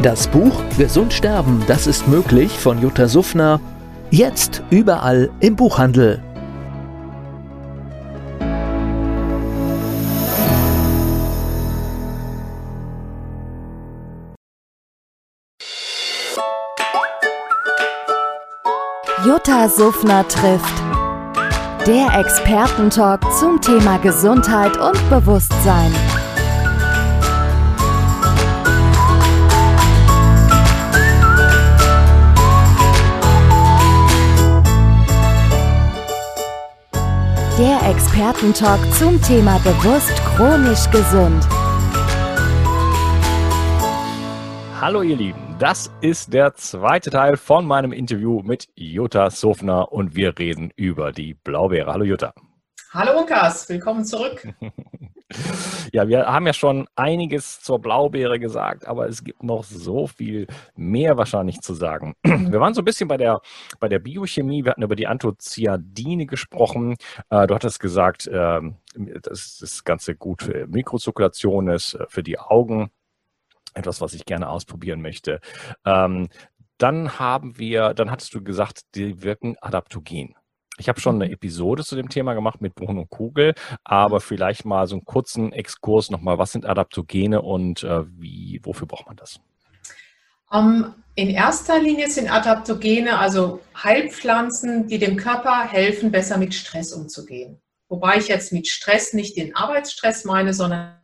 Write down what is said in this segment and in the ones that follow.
Das Buch Gesund sterben, das ist möglich von Jutta Suffner. Jetzt überall im Buchhandel. Jutta Suffner trifft. Der Expertentalk zum Thema Gesundheit und Bewusstsein. Der Expertentalk zum Thema bewusst chronisch gesund. Hallo ihr Lieben, das ist der zweite Teil von meinem Interview mit Jutta Sofner und wir reden über die Blaubeere. Hallo Jutta. Hallo Lukas, willkommen zurück. ja, wir haben ja schon einiges zur Blaubeere gesagt, aber es gibt noch so viel mehr wahrscheinlich zu sagen. Wir waren so ein bisschen bei der, bei der Biochemie, wir hatten über die Anthocyanidine gesprochen. Äh, du hattest gesagt, ähm, dass das Ganze gut für Mikrozirkulation ist, äh, für die Augen etwas, was ich gerne ausprobieren möchte. Ähm, dann haben wir, dann hattest du gesagt, die wirken adaptogen. Ich habe schon eine mhm. Episode zu dem Thema gemacht mit Bruno Kugel, aber vielleicht mal so einen kurzen Exkurs nochmal. Was sind Adaptogene und äh, wie, wofür braucht man das? Um, ähm, in erster Linie sind Adaptogene also Heilpflanzen, die dem Körper helfen, besser mit Stress umzugehen. Wobei ich jetzt mit Stress nicht den Arbeitsstress meine, sondern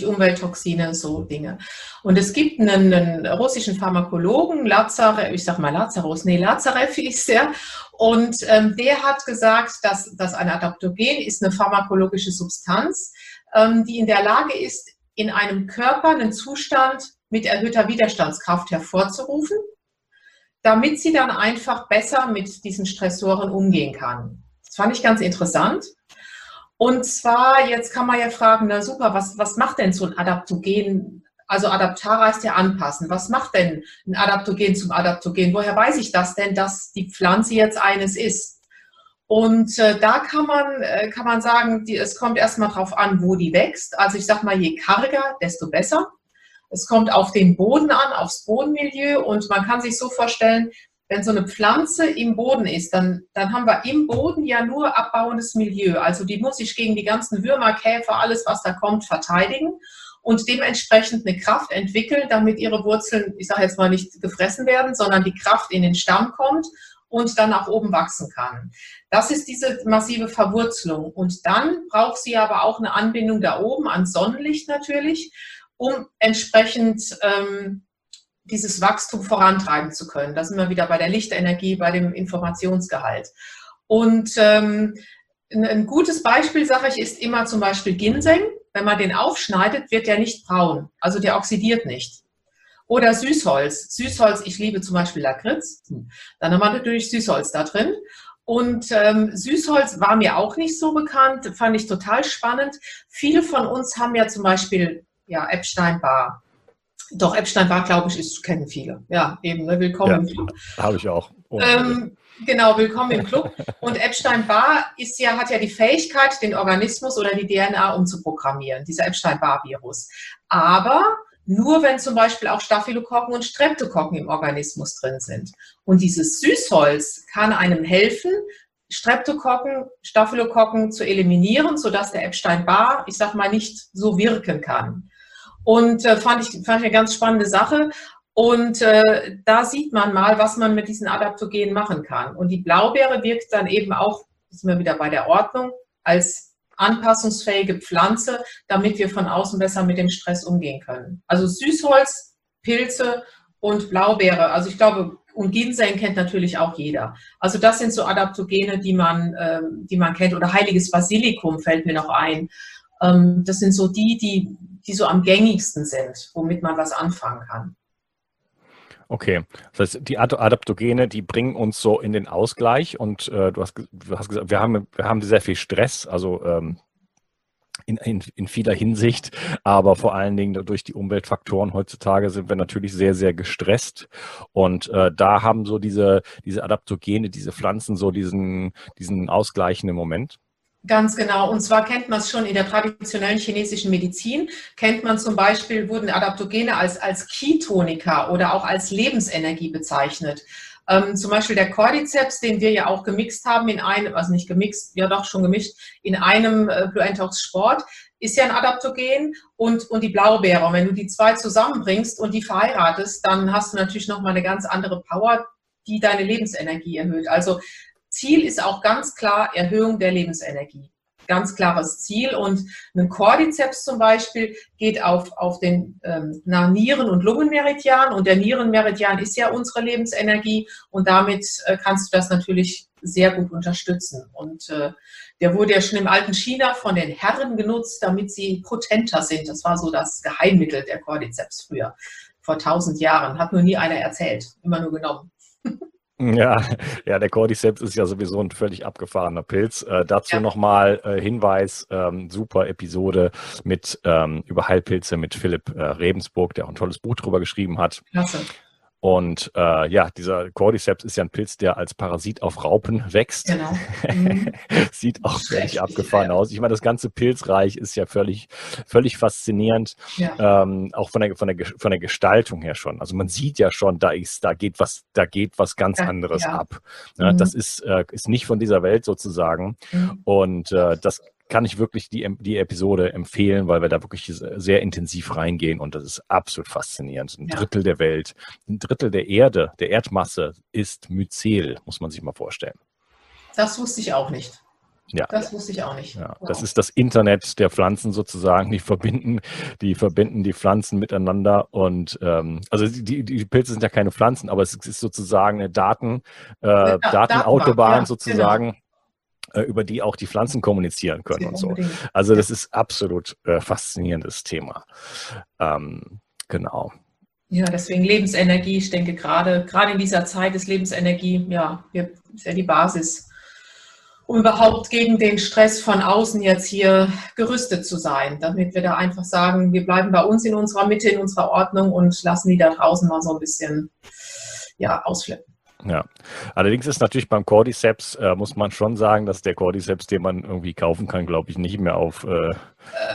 Umwelttoxine, so Dinge. Und es gibt einen, einen russischen Pharmakologen, Lazarev, ich sag mal Lazarus, nee, Lazarev ist der, und ähm, der hat gesagt, dass, dass ein Adaptogen ist eine pharmakologische Substanz, ähm, die in der Lage ist, in einem Körper einen Zustand mit erhöhter Widerstandskraft hervorzurufen, damit sie dann einfach besser mit diesen Stressoren umgehen kann. Das fand ich ganz interessant. Und zwar, jetzt kann man ja fragen, na super, was, was macht denn so ein Adaptogen? Also Adaptara ist ja anpassen. Was macht denn ein Adaptogen zum Adaptogen? Woher weiß ich das denn, dass die Pflanze jetzt eines ist? Und äh, da kann man, äh, kann man sagen, die, es kommt erstmal drauf an, wo die wächst. Also ich sag mal, je karger, desto besser. Es kommt auf den Boden an, aufs Bodenmilieu und man kann sich so vorstellen, wenn so eine Pflanze im Boden ist, dann, dann haben wir im Boden ja nur abbauendes Milieu. Also die muss sich gegen die ganzen Würmer, Käfer, alles, was da kommt, verteidigen und dementsprechend eine Kraft entwickeln, damit ihre Wurzeln, ich sage jetzt mal nicht gefressen werden, sondern die Kraft in den Stamm kommt und dann nach oben wachsen kann. Das ist diese massive Verwurzelung. Und dann braucht sie aber auch eine Anbindung da oben an Sonnenlicht natürlich, um entsprechend ähm, dieses Wachstum vorantreiben zu können. Da sind wir wieder bei der Lichtenergie, bei dem Informationsgehalt. Und ähm, ein gutes Beispiel, sage ich, ist immer zum Beispiel Ginseng. Wenn man den aufschneidet, wird der nicht braun, also der oxidiert nicht. Oder Süßholz. Süßholz, ich liebe zum Beispiel Lakritz. Dann haben wir natürlich Süßholz da drin. Und ähm, Süßholz war mir auch nicht so bekannt, fand ich total spannend. Viele von uns haben ja zum Beispiel ja, Epstein-Barr. Doch, Epstein war, glaube ich, ist, kennen viele. Ja, eben, ne? willkommen ja, im Club. Habe ich auch. Ähm, genau, willkommen im Club. Und Epstein-Barr ist ja, hat ja die Fähigkeit, den Organismus oder die DNA umzuprogrammieren, dieser Epstein-Barr-Virus. Aber nur wenn zum Beispiel auch Staphylokokken und Streptokokken im Organismus drin sind. Und dieses Süßholz kann einem helfen, Streptokokken, Staphylokokken zu eliminieren, sodass der Epstein-Barr, ich sag mal, nicht so wirken kann. Und äh, fand, ich, fand ich eine ganz spannende Sache. Und äh, da sieht man mal, was man mit diesen Adaptogenen machen kann. Und die Blaubeere wirkt dann eben auch, sind wir wieder bei der Ordnung, als anpassungsfähige Pflanze, damit wir von außen besser mit dem Stress umgehen können. Also Süßholz, Pilze und Blaubeere. Also ich glaube, und Ginseng kennt natürlich auch jeder. Also das sind so Adaptogene, die man, äh, die man kennt. Oder heiliges Basilikum fällt mir noch ein. Ähm, das sind so die, die, die so am gängigsten sind, womit man was anfangen kann. Okay, das heißt, die Adaptogene, die bringen uns so in den Ausgleich und äh, du, hast, du hast gesagt, wir haben, wir haben sehr viel Stress, also ähm, in, in, in vieler Hinsicht, aber vor allen Dingen durch die Umweltfaktoren heutzutage sind wir natürlich sehr, sehr gestresst. Und äh, da haben so diese, diese Adaptogene, diese Pflanzen so diesen, diesen ausgleichenden Moment. Ganz genau. Und zwar kennt man es schon in der traditionellen chinesischen Medizin. Kennt man zum Beispiel, wurden Adaptogene als, als Ketonika oder auch als Lebensenergie bezeichnet. Ähm, zum Beispiel der Cordyceps, den wir ja auch gemixt haben in einem, also nicht gemixt, ja doch schon gemischt, in einem äh, Sport, ist ja ein Adaptogen und, und die Blaubeere. Und wenn du die zwei zusammenbringst und die verheiratest, dann hast du natürlich nochmal eine ganz andere Power, die deine Lebensenergie erhöht. Also Ziel ist auch ganz klar Erhöhung der Lebensenergie ganz klares Ziel. Und ein Cordyceps zum Beispiel geht auf, auf den ähm, Nieren- und Lungenmeridian. Und der Nierenmeridian ist ja unsere Lebensenergie. Und damit äh, kannst du das natürlich sehr gut unterstützen. Und äh, der wurde ja schon im alten China von den Herren genutzt, damit sie potenter sind. Das war so das Geheimmittel der Cordyceps früher, vor tausend Jahren. Hat nur nie einer erzählt, immer nur genommen. Ja, ja, der Cordyceps ist ja sowieso ein völlig abgefahrener Pilz. Äh, dazu ja. nochmal äh, Hinweis, ähm, super Episode mit ähm, über Heilpilze mit Philipp äh, Rebensburg, der auch ein tolles Buch drüber geschrieben hat. Klasse. Und äh, ja, dieser Cordyceps ist ja ein Pilz, der als Parasit auf Raupen wächst. Genau. Mhm. Sieht auch völlig abgefahren ja. aus. Ich meine, das ganze Pilzreich ist ja völlig, völlig faszinierend. Ja. Ähm, auch von der, von, der, von der Gestaltung her schon. Also man sieht ja schon, da ist, da geht was, da geht was ganz ja, anderes ab. Mhm. Das ist, äh, ist nicht von dieser Welt sozusagen. Mhm. Und äh, das kann ich wirklich die, die Episode empfehlen, weil wir da wirklich sehr intensiv reingehen und das ist absolut faszinierend. Ein ja. Drittel der Welt, ein Drittel der Erde, der Erdmasse ist Myzel, muss man sich mal vorstellen. Das wusste ich auch nicht. Ja. Das wusste ich auch nicht. Ja, wow. Das ist das Internet der Pflanzen sozusagen. Die verbinden, die verbinden die Pflanzen miteinander und ähm, also die, die Pilze sind ja keine Pflanzen, aber es ist sozusagen eine Daten, äh, Datenautobahn ja, sozusagen. Genau über die auch die Pflanzen kommunizieren können und so. Also das ist absolut äh, faszinierendes Thema. Ähm, genau. Ja, deswegen Lebensenergie, ich denke gerade, gerade in dieser Zeit ist Lebensenergie, ja, ist ja die Basis, um überhaupt gegen den Stress von außen jetzt hier gerüstet zu sein, damit wir da einfach sagen, wir bleiben bei uns in unserer Mitte, in unserer Ordnung und lassen die da draußen mal so ein bisschen ja, ausflippen. Ja, allerdings ist natürlich beim Cordyceps, äh, muss man schon sagen, dass der Cordyceps, den man irgendwie kaufen kann, glaube ich, nicht mehr auf, äh, äh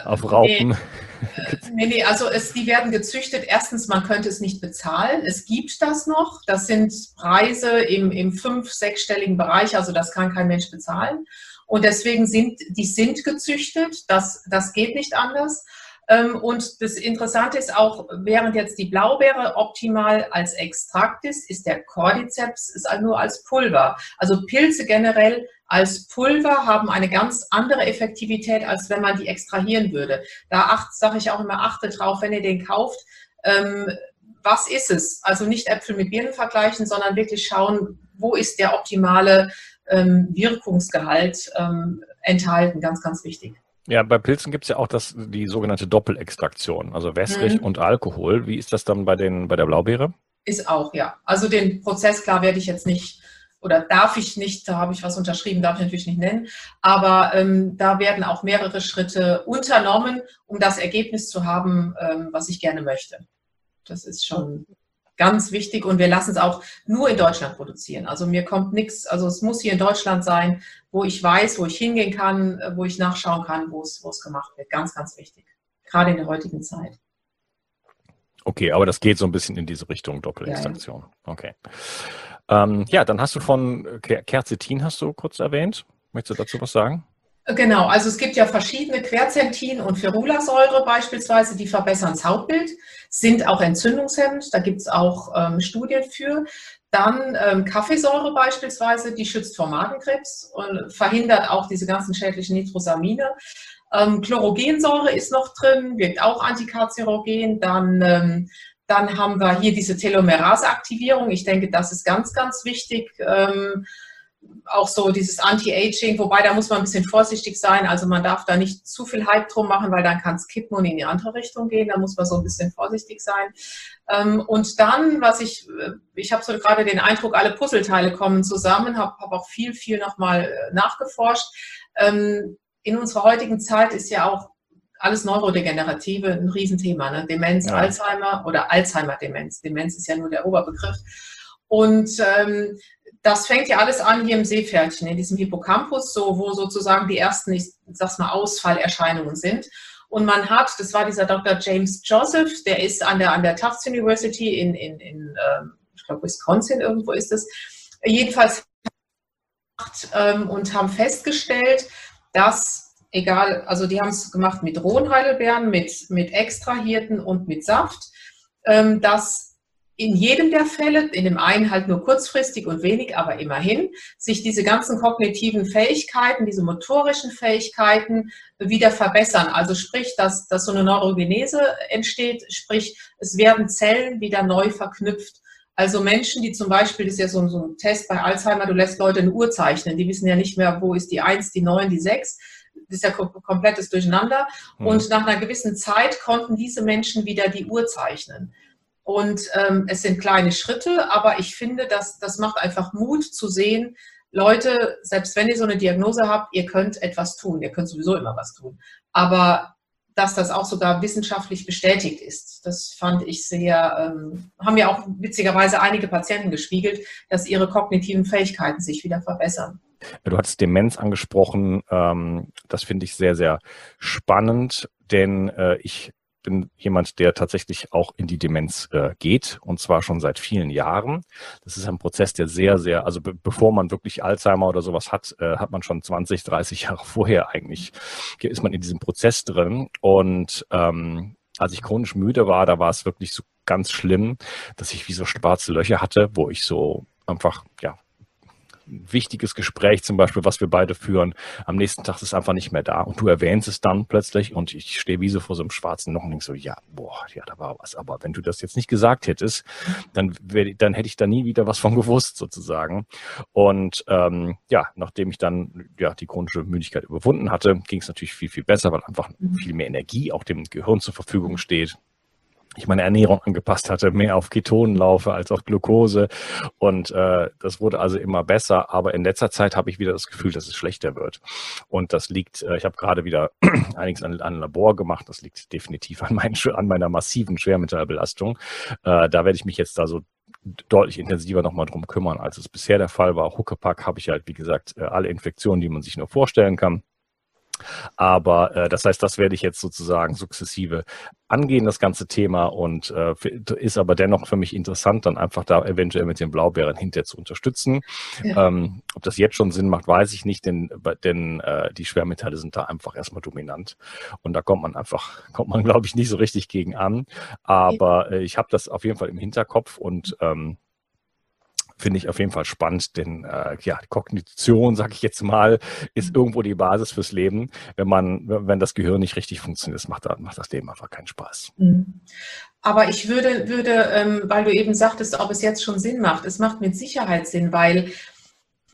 auf Raupen. Nee. nee, nee, also es, die werden gezüchtet. Erstens, man könnte es nicht bezahlen. Es gibt das noch. Das sind Preise im, im fünf-, sechsstelligen Bereich, also das kann kein Mensch bezahlen. Und deswegen sind, die sind gezüchtet. Das, das geht nicht anders. Ähm, und das Interessante ist auch, während jetzt die Blaubeere optimal als Extrakt ist, ist der Cordyceps ist nur als Pulver. Also Pilze generell als Pulver haben eine ganz andere Effektivität, als wenn man die extrahieren würde. Da sage ich auch immer, achtet drauf, wenn ihr den kauft, ähm, was ist es? Also nicht Äpfel mit Birnen vergleichen, sondern wirklich schauen, wo ist der optimale ähm, Wirkungsgehalt enthalten. Ganz, ganz wichtig. Ja, bei Pilzen gibt es ja auch das, die sogenannte Doppelextraktion, also wässrig mhm. und Alkohol. Wie ist das dann bei, den, bei der Blaubeere? Ist auch, ja. Also den Prozess, klar, werde ich jetzt nicht oder darf ich nicht, da habe ich was unterschrieben, darf ich natürlich nicht nennen, aber ähm, da werden auch mehrere Schritte unternommen, um das Ergebnis zu haben, ähm, was ich gerne möchte. Das ist schon ganz wichtig und wir lassen es auch nur in Deutschland produzieren. Also mir kommt nichts, also es muss hier in Deutschland sein, wo ich weiß, wo ich hingehen kann, wo ich nachschauen kann, wo es, wo es gemacht wird. Ganz, ganz wichtig. Gerade in der heutigen Zeit. Okay, aber das geht so ein bisschen in diese Richtung Doppelextraktion. Ja, ja. Okay. Ähm, ja, dann hast du von Quercetin hast du kurz erwähnt. Möchtest du dazu was sagen? Genau, also es gibt ja verschiedene Quercetin und Ferulasäure beispielsweise, die verbessern das Hautbild, sind auch entzündungshemmend, da gibt es auch ähm, Studien für. Dann ähm, Kaffeesäure beispielsweise, die schützt vor Magenkrebs und verhindert auch diese ganzen schädlichen Nitrosamine. Ähm, Chlorogensäure ist noch drin, wirkt auch antikarzirogen. Dann, ähm, dann haben wir hier diese Telomerase-Aktivierung. Ich denke, das ist ganz, ganz wichtig. Ähm, auch so dieses Anti-Aging, wobei da muss man ein bisschen vorsichtig sein. Also man darf da nicht zu viel Hype drum machen, weil dann kann es kippen und in die andere Richtung gehen. Da muss man so ein bisschen vorsichtig sein. Ähm, und dann, was ich, äh, ich habe so gerade den Eindruck, alle Puzzleteile kommen zusammen, habe hab auch viel, viel nochmal äh, nachgeforscht. Ähm, in unserer heutigen Zeit ist ja auch alles Neurodegenerative ein Riesenthema. Ne? Demenz, ja. Alzheimer oder Alzheimer-Demenz. Demenz ist ja nur der Oberbegriff. Und ähm, das fängt ja alles an hier im Seepferdchen, in diesem Hippocampus, so, wo sozusagen die ersten, ich sag's mal, Ausfallerscheinungen sind. Und man hat, das war dieser Dr. James Joseph, der ist an der, an der Tufts University in, in, in ähm, ich glaube, Wisconsin irgendwo ist es, jedenfalls ähm, und haben festgestellt, dass, egal, also die haben es gemacht mit rohen Heidelbeeren, mit, mit Extrahierten und mit Saft, ähm, dass in jedem der Fälle, in dem einen halt nur kurzfristig und wenig, aber immerhin, sich diese ganzen kognitiven Fähigkeiten, diese motorischen Fähigkeiten wieder verbessern. Also sprich, dass, dass so eine Neurogenese entsteht, sprich, es werden Zellen wieder neu verknüpft. Also Menschen, die zum Beispiel, das ist ja so, so ein Test bei Alzheimer, du lässt Leute eine Uhr zeichnen, die wissen ja nicht mehr, wo ist die 1, die 9, die 6 das ist ja komplettes Durcheinander. Mhm. Und nach einer gewissen Zeit konnten diese Menschen wieder die Uhr zeichnen. Und ähm, es sind kleine Schritte, aber ich finde, dass, das macht einfach Mut zu sehen, Leute, selbst wenn ihr so eine Diagnose habt, ihr könnt etwas tun. Ihr könnt sowieso immer was tun. Aber dass das auch sogar wissenschaftlich bestätigt ist, das fand ich sehr, ähm, haben ja auch witzigerweise einige Patienten gespiegelt, dass ihre kognitiven Fähigkeiten sich wieder verbessern. Du hattest Demenz angesprochen. Ähm, das finde ich sehr, sehr spannend, denn äh, ich bin jemand, der tatsächlich auch in die Demenz äh, geht und zwar schon seit vielen Jahren. Das ist ein Prozess, der sehr, sehr, also be bevor man wirklich Alzheimer oder sowas hat, äh, hat man schon 20, 30 Jahre vorher eigentlich, ist man in diesem Prozess drin und ähm, als ich chronisch müde war, da war es wirklich so ganz schlimm, dass ich wie so schwarze Löcher hatte, wo ich so einfach, ja, wichtiges Gespräch zum Beispiel, was wir beide führen, am nächsten Tag ist es einfach nicht mehr da und du erwähnst es dann plötzlich und ich stehe wie so vor so einem schwarzen Loch und denke so, ja, boah, ja, da war was. Aber wenn du das jetzt nicht gesagt hättest, dann, wär, dann hätte ich da nie wieder was von gewusst sozusagen. Und ähm, ja, nachdem ich dann ja die chronische Müdigkeit überwunden hatte, ging es natürlich viel, viel besser, weil einfach mhm. viel mehr Energie auch dem Gehirn zur Verfügung steht ich meine Ernährung angepasst hatte, mehr auf Ketonen laufe als auf Glucose. Und äh, das wurde also immer besser. Aber in letzter Zeit habe ich wieder das Gefühl, dass es schlechter wird. Und das liegt, äh, ich habe gerade wieder einiges an, an Labor gemacht. Das liegt definitiv an, mein, an meiner massiven Schwermetallbelastung. Äh, da werde ich mich jetzt da so deutlich intensiver nochmal drum kümmern, als es bisher der Fall war. Huckepack habe ich halt, wie gesagt, äh, alle Infektionen, die man sich nur vorstellen kann. Aber äh, das heißt, das werde ich jetzt sozusagen sukzessive angehen, das ganze Thema, und äh, ist aber dennoch für mich interessant, dann einfach da eventuell mit den Blaubeeren hinterher zu unterstützen. Ja. Ähm, ob das jetzt schon Sinn macht, weiß ich nicht, denn, denn äh, die Schwermetalle sind da einfach erstmal dominant. Und da kommt man einfach, kommt man, glaube ich, nicht so richtig gegen an. Aber äh, ich habe das auf jeden Fall im Hinterkopf und ähm, finde ich auf jeden Fall spannend, denn äh, ja, Kognition, sage ich jetzt mal, ist mhm. irgendwo die Basis fürs Leben. Wenn man, wenn das Gehirn nicht richtig funktioniert, macht, macht das Leben einfach keinen Spaß. Mhm. Aber ich würde, würde ähm, weil du eben sagtest, ob es jetzt schon Sinn macht, es macht mit Sicherheit Sinn, weil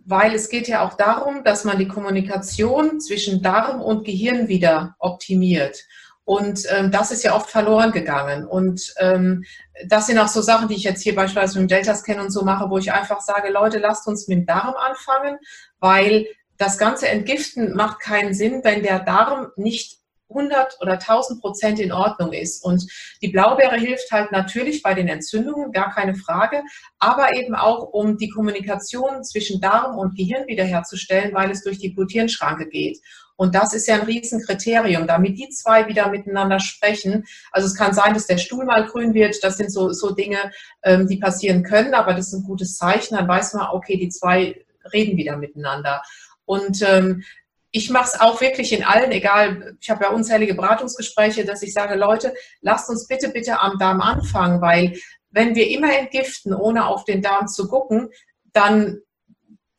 weil es geht ja auch darum, dass man die Kommunikation zwischen Darm und Gehirn wieder optimiert. Und ähm, das ist ja oft verloren gegangen. Und ähm, das sind auch so Sachen, die ich jetzt hier beispielsweise mit dem Delta-Scan und so mache, wo ich einfach sage, Leute, lasst uns mit dem Darm anfangen, weil das ganze Entgiften macht keinen Sinn, wenn der Darm nicht 100 oder 1000 Prozent in Ordnung ist. Und die Blaubeere hilft halt natürlich bei den Entzündungen, gar keine Frage, aber eben auch, um die Kommunikation zwischen Darm und Gehirn wiederherzustellen, weil es durch die Blut-Hirn-Schranke geht. Und das ist ja ein Riesenkriterium, damit die zwei wieder miteinander sprechen. Also es kann sein, dass der Stuhl mal grün wird. Das sind so, so Dinge, ähm, die passieren können, aber das ist ein gutes Zeichen. Dann weiß man, okay, die zwei reden wieder miteinander. Und ähm, ich mache es auch wirklich in allen, egal, ich habe ja unzählige Beratungsgespräche, dass ich sage, Leute, lasst uns bitte, bitte am Darm anfangen, weil wenn wir immer entgiften, ohne auf den Darm zu gucken, dann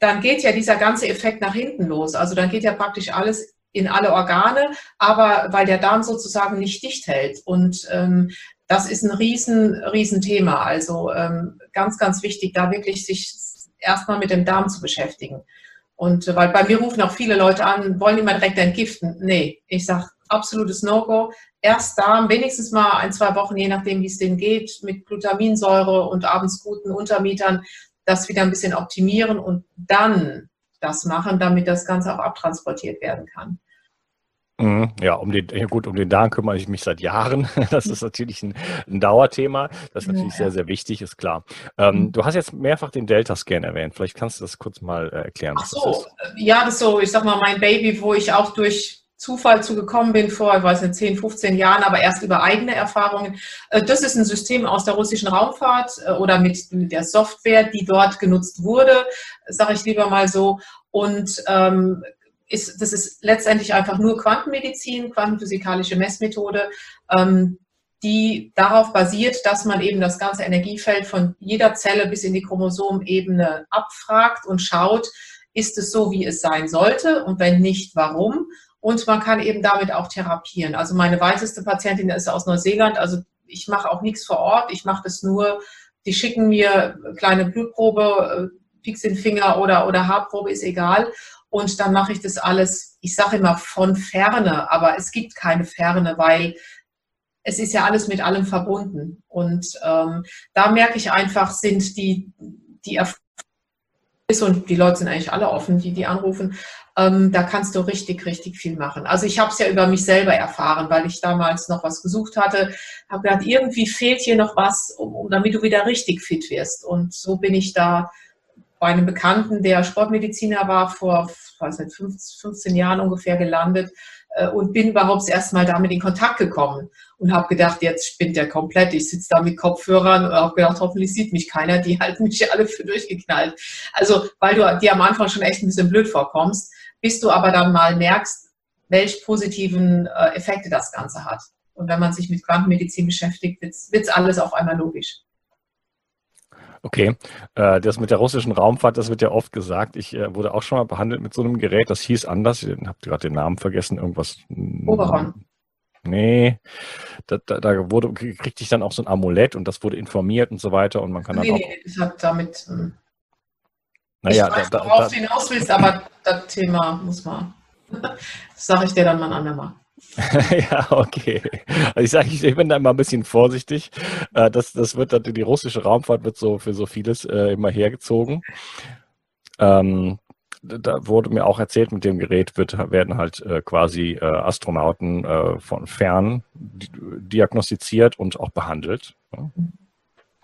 dann geht ja dieser ganze Effekt nach hinten los. Also dann geht ja praktisch alles in alle Organe, aber weil der Darm sozusagen nicht dicht hält. Und ähm, das ist ein riesen, riesen Thema. Also ähm, ganz, ganz wichtig, da wirklich sich erstmal mit dem Darm zu beschäftigen. Und äh, weil bei mir rufen auch viele Leute an, wollen die mal direkt entgiften? Nee, ich sage absolutes No-Go. Erst da, wenigstens mal ein, zwei Wochen, je nachdem, wie es denen geht, mit Glutaminsäure und abends guten Untermietern, das wieder ein bisschen optimieren und dann das machen, damit das Ganze auch abtransportiert werden kann. Mhm. Ja, um den, ja gut, um den Darm kümmere ich mich seit Jahren. Das ist natürlich ein, ein Dauerthema. Das ist natürlich sehr, sehr wichtig, ist klar. Ähm, mhm. du hast jetzt mehrfach den Delta-Scan erwähnt. Vielleicht kannst du das kurz mal äh, erklären. Ach so, ja, das ist so, ich sag mal, mein Baby, wo ich auch durch Zufall zugekommen bin vor, ich weiß nicht, 10, 15 Jahren, aber erst über eigene Erfahrungen. Äh, das ist ein System aus der russischen Raumfahrt äh, oder mit der Software, die dort genutzt wurde, sage ich lieber mal so. Und ähm, ist, das ist letztendlich einfach nur Quantenmedizin, quantenphysikalische Messmethode, ähm, die darauf basiert, dass man eben das ganze Energiefeld von jeder Zelle bis in die Chromosomebene abfragt und schaut, ist es so, wie es sein sollte und wenn nicht, warum. Und man kann eben damit auch therapieren. Also meine weiteste Patientin ist aus Neuseeland, also ich mache auch nichts vor Ort, ich mache das nur, die schicken mir kleine Blutprobe, äh, Pix in Finger oder, oder Haarprobe, ist egal. Und dann mache ich das alles, ich sage immer von Ferne, aber es gibt keine Ferne, weil es ist ja alles mit allem verbunden. Und ähm, da merke ich einfach, sind die, die und die Leute sind eigentlich alle offen, die die anrufen, ähm, da kannst du richtig, richtig viel machen. Also ich habe es ja über mich selber erfahren, weil ich damals noch was gesucht hatte, habe gedacht, irgendwie fehlt hier noch was, um, um, damit du wieder richtig fit wirst. Und so bin ich da bei einem Bekannten, der Sportmediziner war, vor weiß nicht, 15 Jahren ungefähr gelandet äh, und bin überhaupt das erste Mal damit in Kontakt gekommen und habe gedacht, jetzt spinnt der komplett. Ich sitze da mit Kopfhörern und habe gedacht, hoffentlich sieht mich keiner. Die halten mich alle für durchgeknallt. Also, weil du dir am Anfang schon echt ein bisschen blöd vorkommst, bis du aber dann mal merkst, welche positiven äh, Effekte das Ganze hat. Und wenn man sich mit Quantenmedizin beschäftigt, wird es alles auf einmal logisch. Okay, äh, das mit der russischen Raumfahrt, das wird ja oft gesagt. Ich äh, wurde auch schon mal behandelt mit so einem Gerät, das hieß anders. Ich habe gerade den Namen vergessen, irgendwas. Oberon. Nee, da, da, da, wurde, kriegte ich dann auch so ein Amulett und das wurde informiert und so weiter und man kann dann nee, auch. Nee, das hat damit. Ähm, naja, ich weiß, da, worauf du hinaus willst, aber das Thema muss man. Das sage ich dir dann mal ein andermal. ja, okay. Also ich sage, ich, bin da immer ein bisschen vorsichtig. Äh, das, das wird die russische Raumfahrt wird so für so vieles äh, immer hergezogen. Ähm, da wurde mir auch erzählt, mit dem Gerät wird, werden halt äh, quasi äh, Astronauten äh, von fern diagnostiziert und auch behandelt. Ja.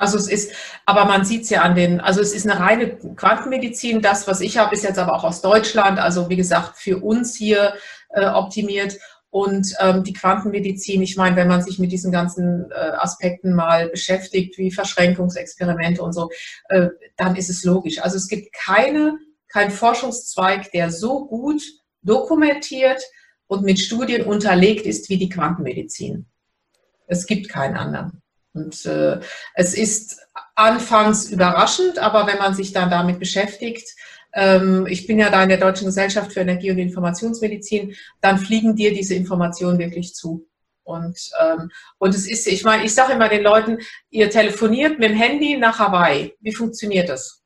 Also es ist, aber man sieht es ja an den, also es ist eine reine Quantenmedizin. Das, was ich habe, ist jetzt aber auch aus Deutschland, also wie gesagt, für uns hier äh, optimiert. Und ähm, die Quantenmedizin, ich meine, wenn man sich mit diesen ganzen äh, Aspekten mal beschäftigt, wie Verschränkungsexperimente und so, äh, dann ist es logisch. Also es gibt keine, kein Forschungszweig, der so gut dokumentiert und mit Studien unterlegt ist wie die Quantenmedizin. Es gibt keinen anderen. Und äh, es ist anfangs überraschend, aber wenn man sich dann damit beschäftigt, ähm, ich bin ja da in der Deutschen Gesellschaft für Energie- und Informationsmedizin, dann fliegen dir diese Informationen wirklich zu. Und, ähm, und es ist, ich meine, ich sage immer den Leuten, ihr telefoniert mit dem Handy nach Hawaii. Wie funktioniert das?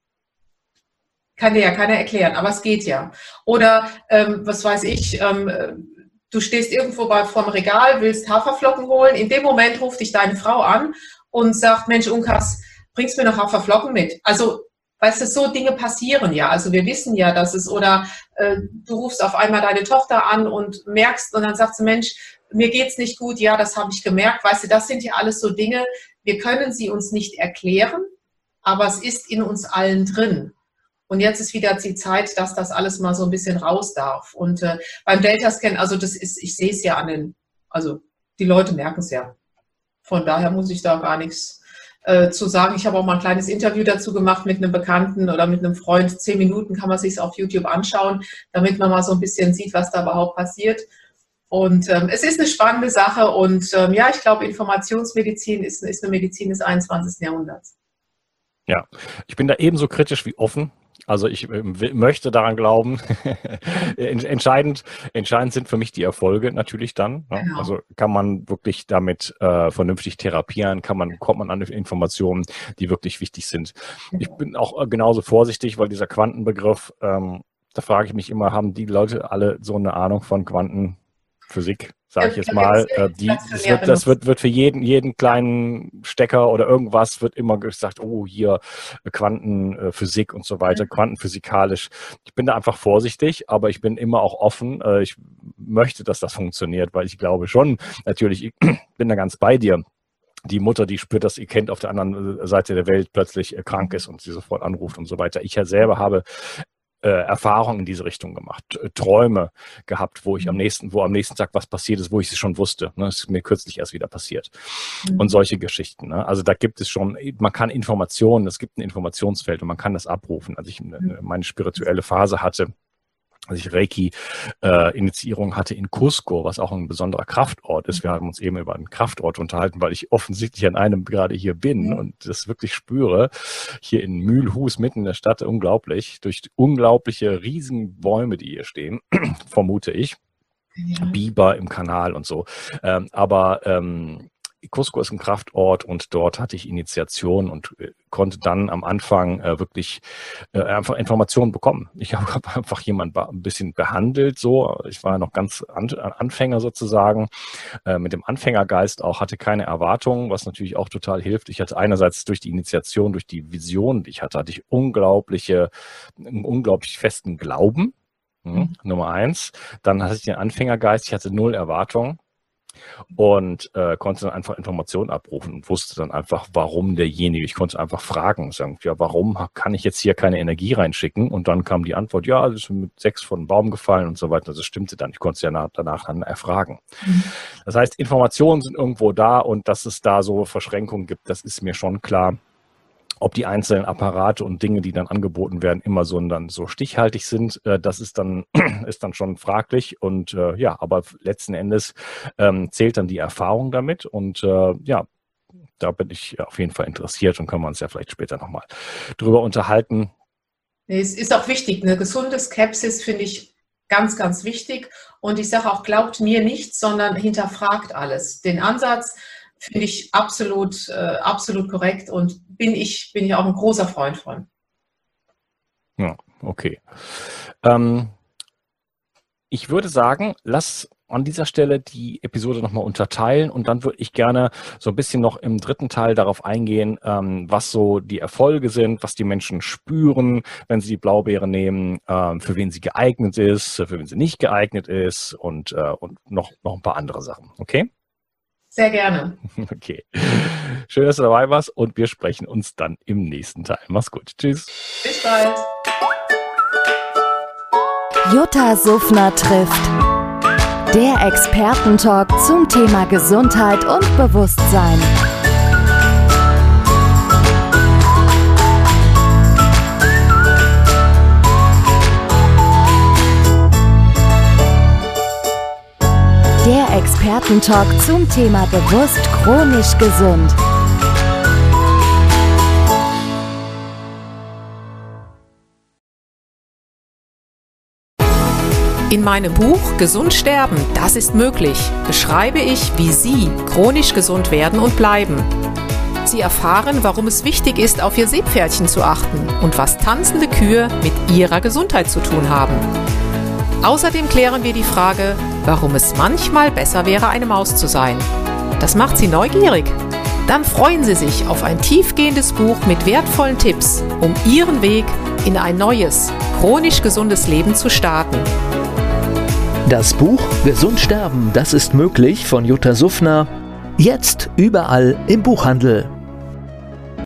Kann dir ja keiner erklären, aber es geht ja. Oder ähm, was weiß ich, ähm, du stehst irgendwo bei, vorm Regal, willst Haferflocken holen. In dem Moment ruft dich deine Frau an und sagt, Mensch, Unkas, bringst mir noch Haferflocken mit. Also Weißt du, so Dinge passieren ja. Also wir wissen ja, dass es, oder äh, du rufst auf einmal deine Tochter an und merkst und dann sagst du, Mensch, mir geht's nicht gut, ja, das habe ich gemerkt. Weißt du, das sind ja alles so Dinge, wir können sie uns nicht erklären, aber es ist in uns allen drin. Und jetzt ist wieder die Zeit, dass das alles mal so ein bisschen raus darf. Und äh, beim Delta-Scan, also das ist, ich sehe es ja an den, also die Leute merken es ja. Von daher muss ich da gar nichts äh, zu sagen. Ich habe auch mal ein kleines Interview dazu gemacht mit einem Bekannten oder mit einem Freund. Zehn Minuten kann man sich auf YouTube anschauen, damit man mal so ein bisschen sieht, was da überhaupt passiert. Und ähm, es ist eine spannende Sache und ähm, ja, ich glaube, Informationsmedizin ist, ist eine Medizin des 21. Jahrhunderts. Ja, ich bin da ebenso kritisch wie offen. Also ich äh, möchte daran glauben. entscheidend, entscheidend sind für mich die Erfolge natürlich dann. Ne? Genau. Also kann man wirklich damit äh, vernünftig therapieren, kann man, kommt man an Informationen, die wirklich wichtig sind. Genau. Ich bin auch äh, genauso vorsichtig, weil dieser Quantenbegriff, ähm, da frage ich mich immer, haben die Leute alle so eine Ahnung von Quantenphysik? sage ich jetzt mal. Äh, die, das, wird, das wird, wird, für jeden, jeden kleinen Stecker oder irgendwas wird immer gesagt, oh, hier Quantenphysik und so weiter, mhm. quantenphysikalisch. Ich bin da einfach vorsichtig, aber ich bin immer auch offen. Äh, ich möchte, dass das funktioniert, weil ich glaube schon, natürlich, ich bin da ganz bei dir die Mutter, die spürt, dass ihr Kind auf der anderen äh, Seite der Welt plötzlich krank ist und sie sofort anruft und so weiter. Ich ja selber habe äh, Erfahrungen in diese Richtung gemacht, äh, Träume gehabt, wo ich am mhm. nächsten, wo am nächsten Tag was passiert ist, wo ich es schon wusste. Ne? Das ist mir kürzlich erst wieder passiert. Mhm. Und solche Geschichten. Ne? Also da gibt es schon, man kann Informationen, es gibt ein Informationsfeld und man kann das abrufen. Als ich mhm. meine spirituelle Phase hatte, als ich Reiki-Initiierung äh, hatte in Cusco, was auch ein besonderer Kraftort ist. Wir haben uns eben über einen Kraftort unterhalten, weil ich offensichtlich an einem gerade hier bin und das wirklich spüre. Hier in Mühlhus, mitten in der Stadt, unglaublich. Durch unglaubliche Riesenbäume, die hier stehen, vermute ich. Ja. Biber im Kanal und so. Ähm, aber ähm, Cusco ist ein Kraftort und dort hatte ich Initiation und äh, konnte dann am Anfang äh, wirklich äh, einfach Informationen bekommen. Ich habe hab einfach jemanden ein bisschen behandelt, so. Ich war noch ganz An Anfänger sozusagen, äh, mit dem Anfängergeist auch, hatte keine Erwartungen, was natürlich auch total hilft. Ich hatte einerseits durch die Initiation, durch die Vision, die ich hatte, hatte ich unglaubliche, einen unglaublich festen Glauben. Hm, mhm. Nummer eins. Dann hatte ich den Anfängergeist, ich hatte null Erwartungen und äh, konnte dann einfach Informationen abrufen und wusste dann einfach, warum derjenige. Ich konnte einfach fragen, sagen, ja, warum kann ich jetzt hier keine Energie reinschicken? Und dann kam die Antwort, ja, es ist mit sechs von einem Baum gefallen und so weiter. Das stimmte dann. Ich konnte es ja nach, danach dann erfragen. Mhm. Das heißt, Informationen sind irgendwo da und dass es da so Verschränkungen gibt, das ist mir schon klar ob die einzelnen Apparate und Dinge, die dann angeboten werden, immer so dann so stichhaltig sind, äh, das ist dann ist dann schon fraglich und äh, ja, aber letzten Endes ähm, zählt dann die Erfahrung damit und äh, ja, da bin ich auf jeden Fall interessiert und können wir uns ja vielleicht später nochmal drüber unterhalten. Es ist auch wichtig, eine gesunde Skepsis finde ich ganz, ganz wichtig. Und ich sage auch, glaubt mir nicht, sondern hinterfragt alles. Den Ansatz, finde ich absolut, äh, absolut korrekt und bin ich, bin ich auch ein großer Freund von. Ja, okay. Ähm, ich würde sagen, lass an dieser Stelle die Episode nochmal unterteilen und dann würde ich gerne so ein bisschen noch im dritten Teil darauf eingehen, ähm, was so die Erfolge sind, was die Menschen spüren, wenn sie die Blaubeere nehmen, ähm, für wen sie geeignet ist, für wen sie nicht geeignet ist und, äh, und noch, noch ein paar andere Sachen. Okay? Sehr gerne. Okay. Schön, dass du dabei warst und wir sprechen uns dann im nächsten Teil. Mach's gut. Tschüss. Bis bald. Jutta Suffner trifft. Der Expertentalk zum Thema Gesundheit und Bewusstsein. Expertentalk zum Thema bewusst chronisch gesund. In meinem Buch Gesund sterben, das ist möglich, beschreibe ich, wie Sie chronisch gesund werden und bleiben. Sie erfahren, warum es wichtig ist, auf Ihr Seepferdchen zu achten und was tanzende Kühe mit Ihrer Gesundheit zu tun haben. Außerdem klären wir die Frage, warum es manchmal besser wäre, eine Maus zu sein. Das macht Sie neugierig. Dann freuen Sie sich auf ein tiefgehendes Buch mit wertvollen Tipps, um Ihren Weg in ein neues, chronisch gesundes Leben zu starten. Das Buch Gesund sterben, das ist möglich von Jutta Suffner. Jetzt überall im Buchhandel.